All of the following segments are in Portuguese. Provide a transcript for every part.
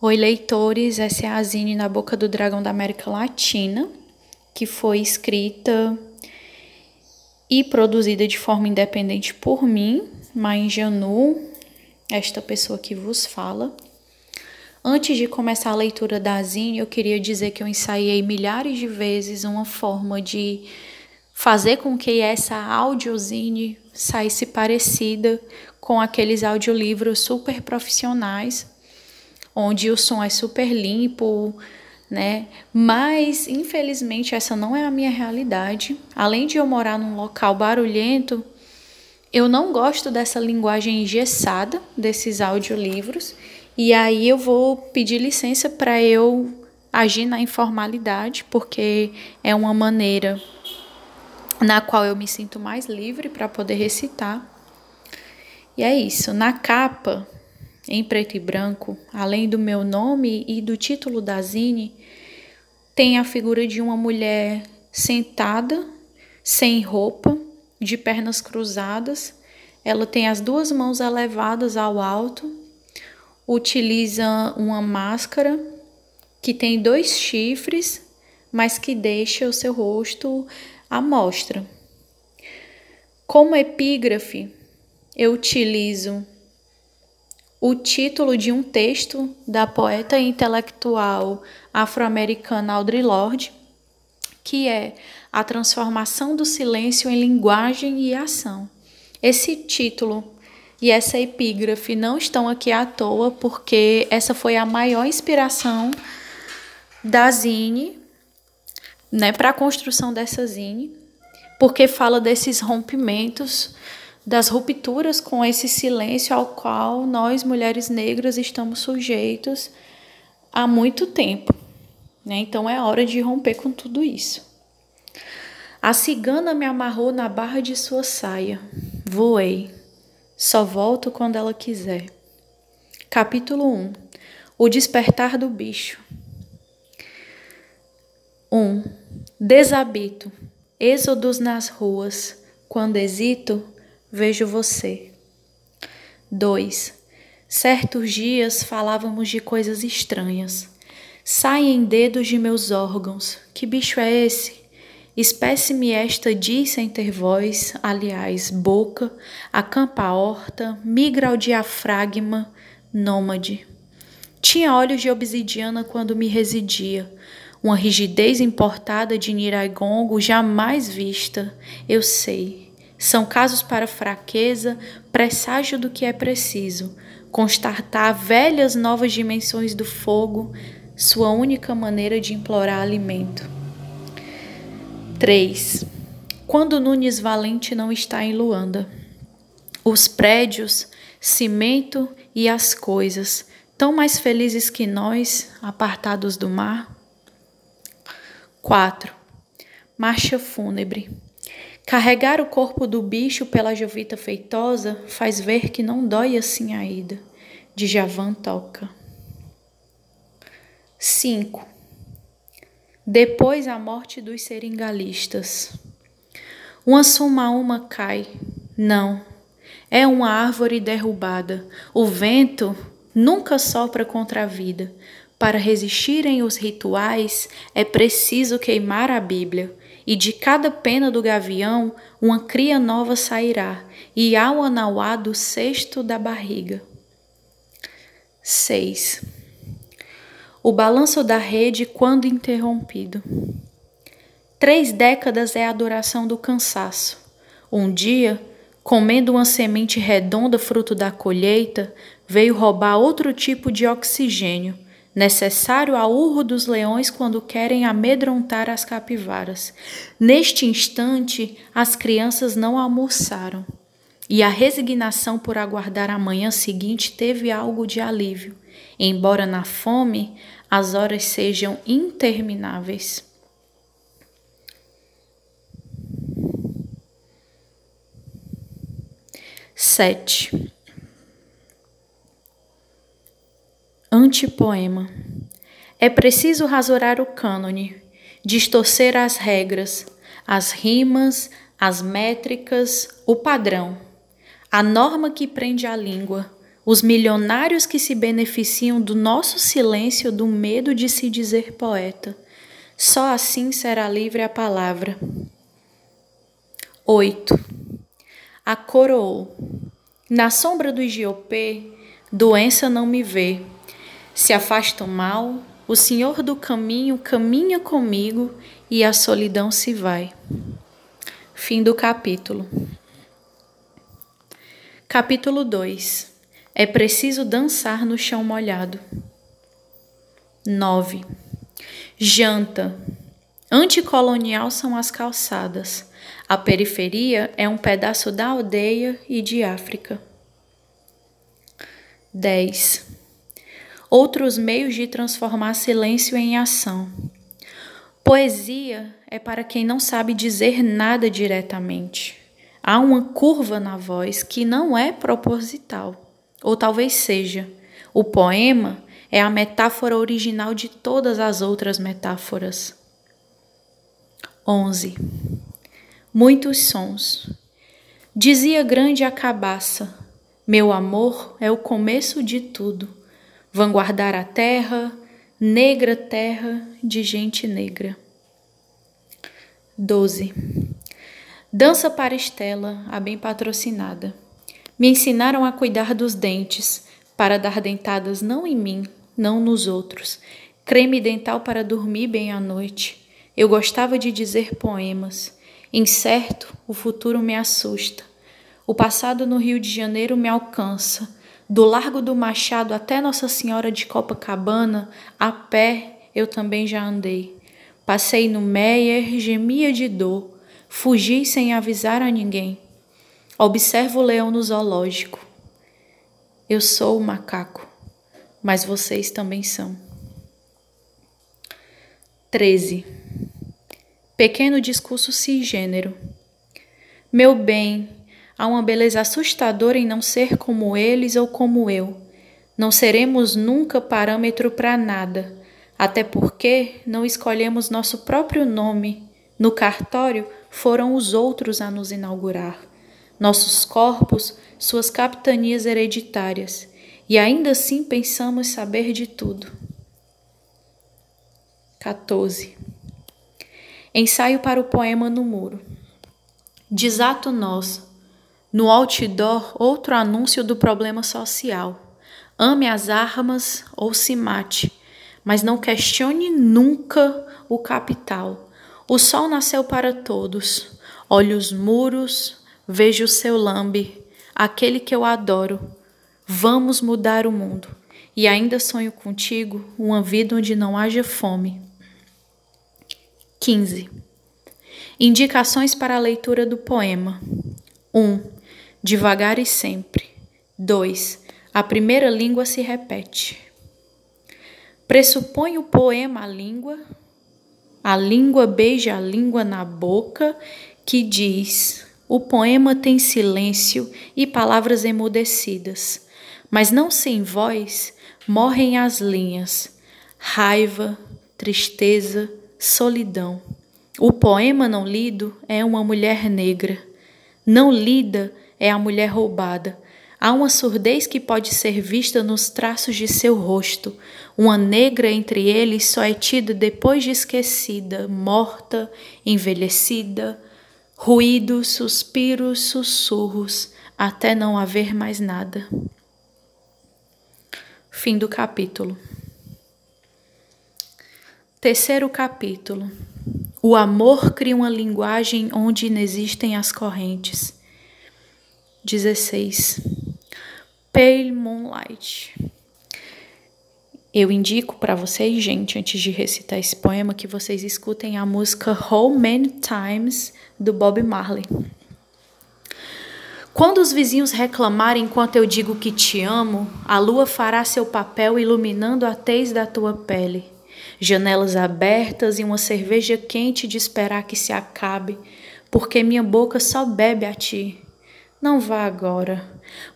Oi, leitores. Essa é a Zine na Boca do Dragão da América Latina, que foi escrita e produzida de forma independente por mim, Mãe Janu, esta pessoa que vos fala. Antes de começar a leitura da Zine, eu queria dizer que eu ensaiei milhares de vezes uma forma de fazer com que essa audiozine saísse parecida com aqueles audiolivros super profissionais onde o som é super limpo, né? Mas infelizmente essa não é a minha realidade. Além de eu morar num local barulhento, eu não gosto dessa linguagem engessada desses audiolivros. E aí eu vou pedir licença para eu agir na informalidade, porque é uma maneira na qual eu me sinto mais livre para poder recitar. E é isso. Na capa em preto e branco, além do meu nome e do título da Zine, tem a figura de uma mulher sentada, sem roupa, de pernas cruzadas. Ela tem as duas mãos elevadas ao alto, utiliza uma máscara que tem dois chifres, mas que deixa o seu rosto à mostra. Como epígrafe, eu utilizo o título de um texto da poeta intelectual afro-americana Audre Lorde, que é A Transformação do Silêncio em Linguagem e Ação. Esse título e essa epígrafe não estão aqui à toa, porque essa foi a maior inspiração da Zine, né, para a construção dessa Zine, porque fala desses rompimentos das rupturas com esse silêncio ao qual nós, mulheres negras, estamos sujeitos há muito tempo. Né? Então é hora de romper com tudo isso. A cigana me amarrou na barra de sua saia. Voei. Só volto quando ela quiser. Capítulo 1 O despertar do bicho. 1. Desabito. Êxodos nas ruas. Quando hesito, vejo você. 2. Certos dias falávamos de coisas estranhas. Saem dedos de meus órgãos. Que bicho é esse? Espécie-me esta diz sem ter voz, aliás, boca, acampa a horta, migra ao diafragma, nômade. Tinha olhos de obsidiana quando me residia, uma rigidez importada de Niraigongo jamais vista, eu sei. São casos para fraqueza, presságio do que é preciso, constatar velhas novas dimensões do fogo, sua única maneira de implorar alimento. 3. Quando Nunes Valente não está em Luanda. Os prédios, cimento e as coisas, tão mais felizes que nós, apartados do mar. 4. Marcha fúnebre. Carregar o corpo do bicho pela jovita feitosa faz ver que não dói assim a ida. De Javan toca. 5. Depois a morte dos seringalistas. Uma suma cai. Não. É uma árvore derrubada. O vento nunca sopra contra a vida. Para resistirem os rituais, é preciso queimar a Bíblia e de cada pena do gavião uma cria nova sairá, e ao anauá do cesto da barriga. 6. O balanço da rede quando interrompido. Três décadas é a duração do cansaço. Um dia, comendo uma semente redonda fruto da colheita, veio roubar outro tipo de oxigênio necessário ao urro dos leões quando querem amedrontar as capivaras. Neste instante, as crianças não almoçaram, e a resignação por aguardar a manhã seguinte teve algo de alívio, embora na fome as horas sejam intermináveis. Sete. Antipoema. É preciso rasurar o cânone, distorcer as regras, as rimas, as métricas, o padrão, a norma que prende a língua, os milionários que se beneficiam do nosso silêncio, do medo de se dizer poeta. Só assim será livre a palavra. 8. A coroou. Na sombra do Giopê, doença não me vê. Se afasta o mal, o Senhor do caminho caminha comigo e a solidão se vai. Fim do capítulo. Capítulo 2 É preciso dançar no chão molhado. 9. Janta. Anticolonial são as calçadas. A periferia é um pedaço da aldeia e de África. 10. Outros meios de transformar silêncio em ação. Poesia é para quem não sabe dizer nada diretamente. Há uma curva na voz que não é proposital, ou talvez seja. O poema é a metáfora original de todas as outras metáforas. 11. Muitos sons. Dizia grande a cabaça: Meu amor é o começo de tudo. Vanguardar a terra, negra terra de gente negra. 12. Dança para Estela, a bem patrocinada. Me ensinaram a cuidar dos dentes, para dar dentadas não em mim, não nos outros. Creme dental para dormir bem à noite. Eu gostava de dizer poemas. Incerto, o futuro me assusta. O passado no Rio de Janeiro me alcança. Do Largo do Machado até Nossa Senhora de Copacabana, a pé eu também já andei. Passei no Meyer, gemia de dor, fugi sem avisar a ninguém. Observo o leão no zoológico. Eu sou o macaco, mas vocês também são. 13. Pequeno discurso cisgênero. Meu bem, há uma beleza assustadora em não ser como eles ou como eu. Não seremos nunca parâmetro para nada até porque não escolhemos nosso próprio nome. No cartório foram os outros a nos inaugurar. Nossos corpos, suas capitanias hereditárias. E ainda assim pensamos saber de tudo. 14. Ensaio para o poema no muro. Desato nós. No outdoor, outro anúncio do problema social. Ame as armas ou se mate mas não questione nunca o capital. O sol nasceu para todos. Olhe os muros, veja o seu lambe, aquele que eu adoro. Vamos mudar o mundo. E ainda sonho contigo uma vida onde não haja fome. 15. Indicações para a leitura do poema: 1. Um, devagar e sempre. 2. A primeira língua se repete pressupõe o poema a língua, a língua beija a língua na boca, que diz: o poema tem silêncio e palavras emudecidas, mas não sem voz morrem as linhas, raiva, tristeza, solidão. O poema não lido é uma mulher negra, não lida a mulher roubada. Há uma surdez que pode ser vista nos traços de seu rosto, uma negra entre eles só é tida depois de esquecida, morta, envelhecida, ruídos, suspiros, sussurros, até não haver mais nada. Fim do capítulo. Terceiro capítulo. O amor cria uma linguagem onde inexistem as correntes. 16. Pale Moonlight. Eu indico para vocês, gente, antes de recitar esse poema, que vocês escutem a música How Many Times do Bob Marley. Quando os vizinhos reclamarem enquanto eu digo que te amo, a lua fará seu papel iluminando a tez da tua pele. Janelas abertas e uma cerveja quente de esperar que se acabe, porque minha boca só bebe a ti. Não vá agora.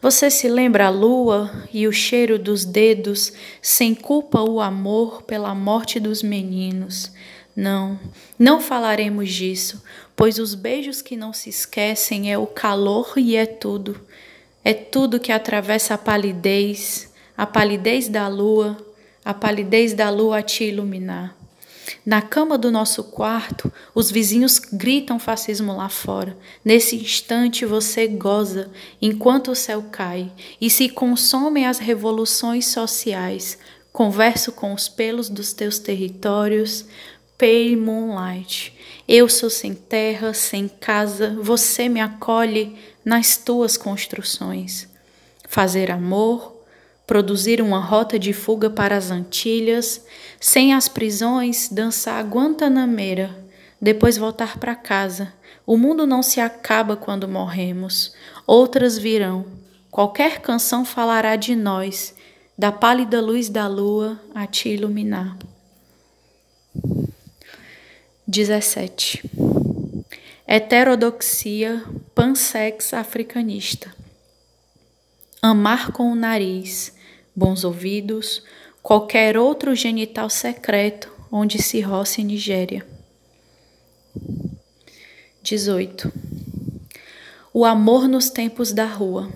Você se lembra a lua e o cheiro dos dedos, sem culpa o amor pela morte dos meninos. Não, não falaremos disso, pois os beijos que não se esquecem é o calor e é tudo. é tudo que atravessa a palidez, a palidez da lua, a palidez da lua a te iluminar. Na cama do nosso quarto, os vizinhos gritam fascismo lá fora. Nesse instante você goza enquanto o céu cai e se consomem as revoluções sociais. Converso com os pelos dos teus territórios, pale moonlight. Eu sou sem terra, sem casa, você me acolhe nas tuas construções. Fazer amor, produzir uma rota de fuga para as Antilhas, sem as prisões, dançar Guantanameira, depois voltar para casa. O mundo não se acaba quando morremos, outras virão. Qualquer canção falará de nós, da pálida luz da lua a te iluminar. 17. Heterodoxia pansex africanista. Amar com o nariz, bons ouvidos, qualquer outro genital secreto onde se roce Nigéria. 18. O amor nos tempos da rua.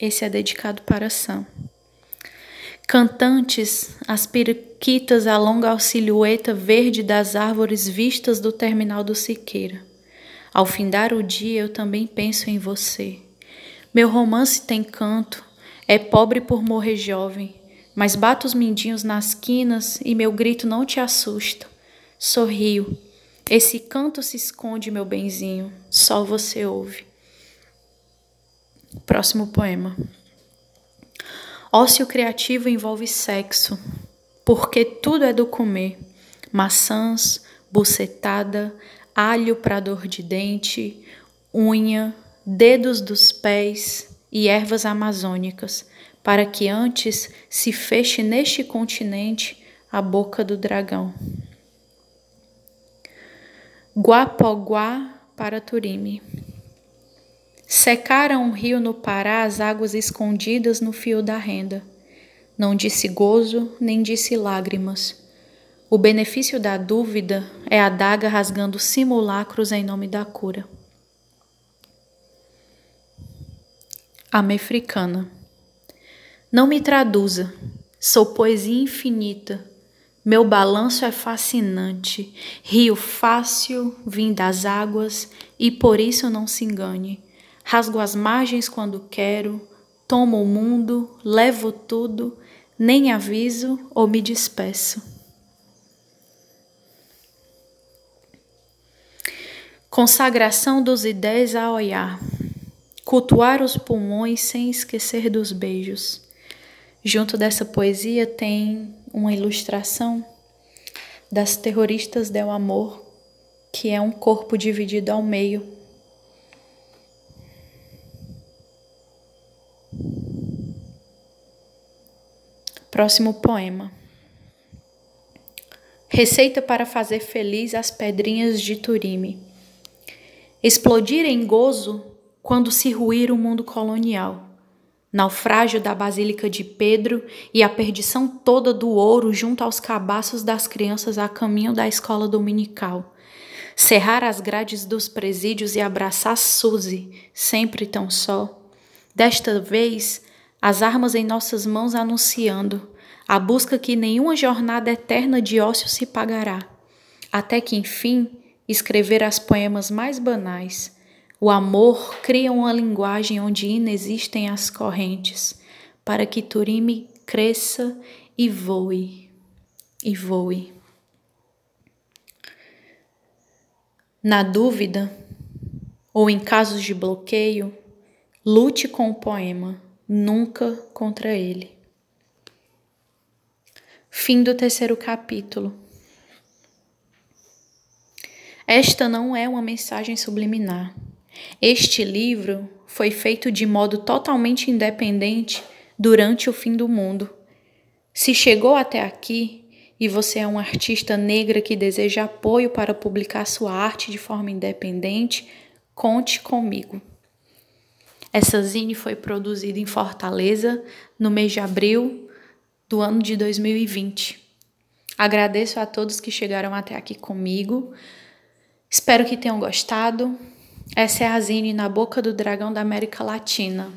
Esse é dedicado para Sam. Cantantes, as periquitas alongam a silhueta verde das árvores vistas do terminal do Siqueira. Ao findar o dia, eu também penso em você. Meu romance tem canto, é pobre por morrer jovem, mas bato os mindinhos nas quinas e meu grito não te assusta. Sorrio. Esse canto se esconde, meu benzinho, só você ouve. Próximo poema. Ócio criativo envolve sexo, porque tudo é do comer. Maçãs, bucetada, alho para dor de dente, unha, dedos dos pés e ervas amazônicas, para que antes se feche neste continente a boca do dragão. Guapoguá para Turime. Secara um rio no Pará as águas escondidas no fio da renda. Não disse gozo, nem disse lágrimas o benefício da dúvida é a daga rasgando simulacros em nome da cura. Amefricana. Não me traduza, sou poesia infinita. Meu balanço é fascinante, rio fácil, vim das águas, e por isso não se engane. Rasgo as margens quando quero, tomo o mundo, levo tudo, nem aviso ou me despeço. Consagração dos ideias a olhar. Cultuar os pulmões sem esquecer dos beijos. Junto dessa poesia tem uma ilustração das terroristas del amor, que é um corpo dividido ao meio. Próximo poema. Receita para fazer feliz as pedrinhas de Turime explodir em gozo quando se ruir o mundo colonial. Naufrágio da Basílica de Pedro e a perdição toda do ouro junto aos cabaços das crianças a caminho da escola dominical. Cerrar as grades dos presídios e abraçar Suzy, sempre tão só. Desta vez, as armas em nossas mãos anunciando a busca que nenhuma jornada eterna de ócio se pagará, até que enfim escrever as poemas mais banais. O amor cria uma linguagem onde inexistem as correntes, para que Turime cresça e voe, e voe. Na dúvida, ou em casos de bloqueio, lute com o poema, nunca contra ele. Fim do terceiro capítulo. Esta não é uma mensagem subliminar. Este livro foi feito de modo totalmente independente durante o fim do mundo. Se chegou até aqui e você é uma artista negra que deseja apoio para publicar sua arte de forma independente, conte comigo. Essa zine foi produzida em Fortaleza no mês de abril do ano de 2020. Agradeço a todos que chegaram até aqui comigo. Espero que tenham gostado. Essa é a Zine na Boca do Dragão da América Latina.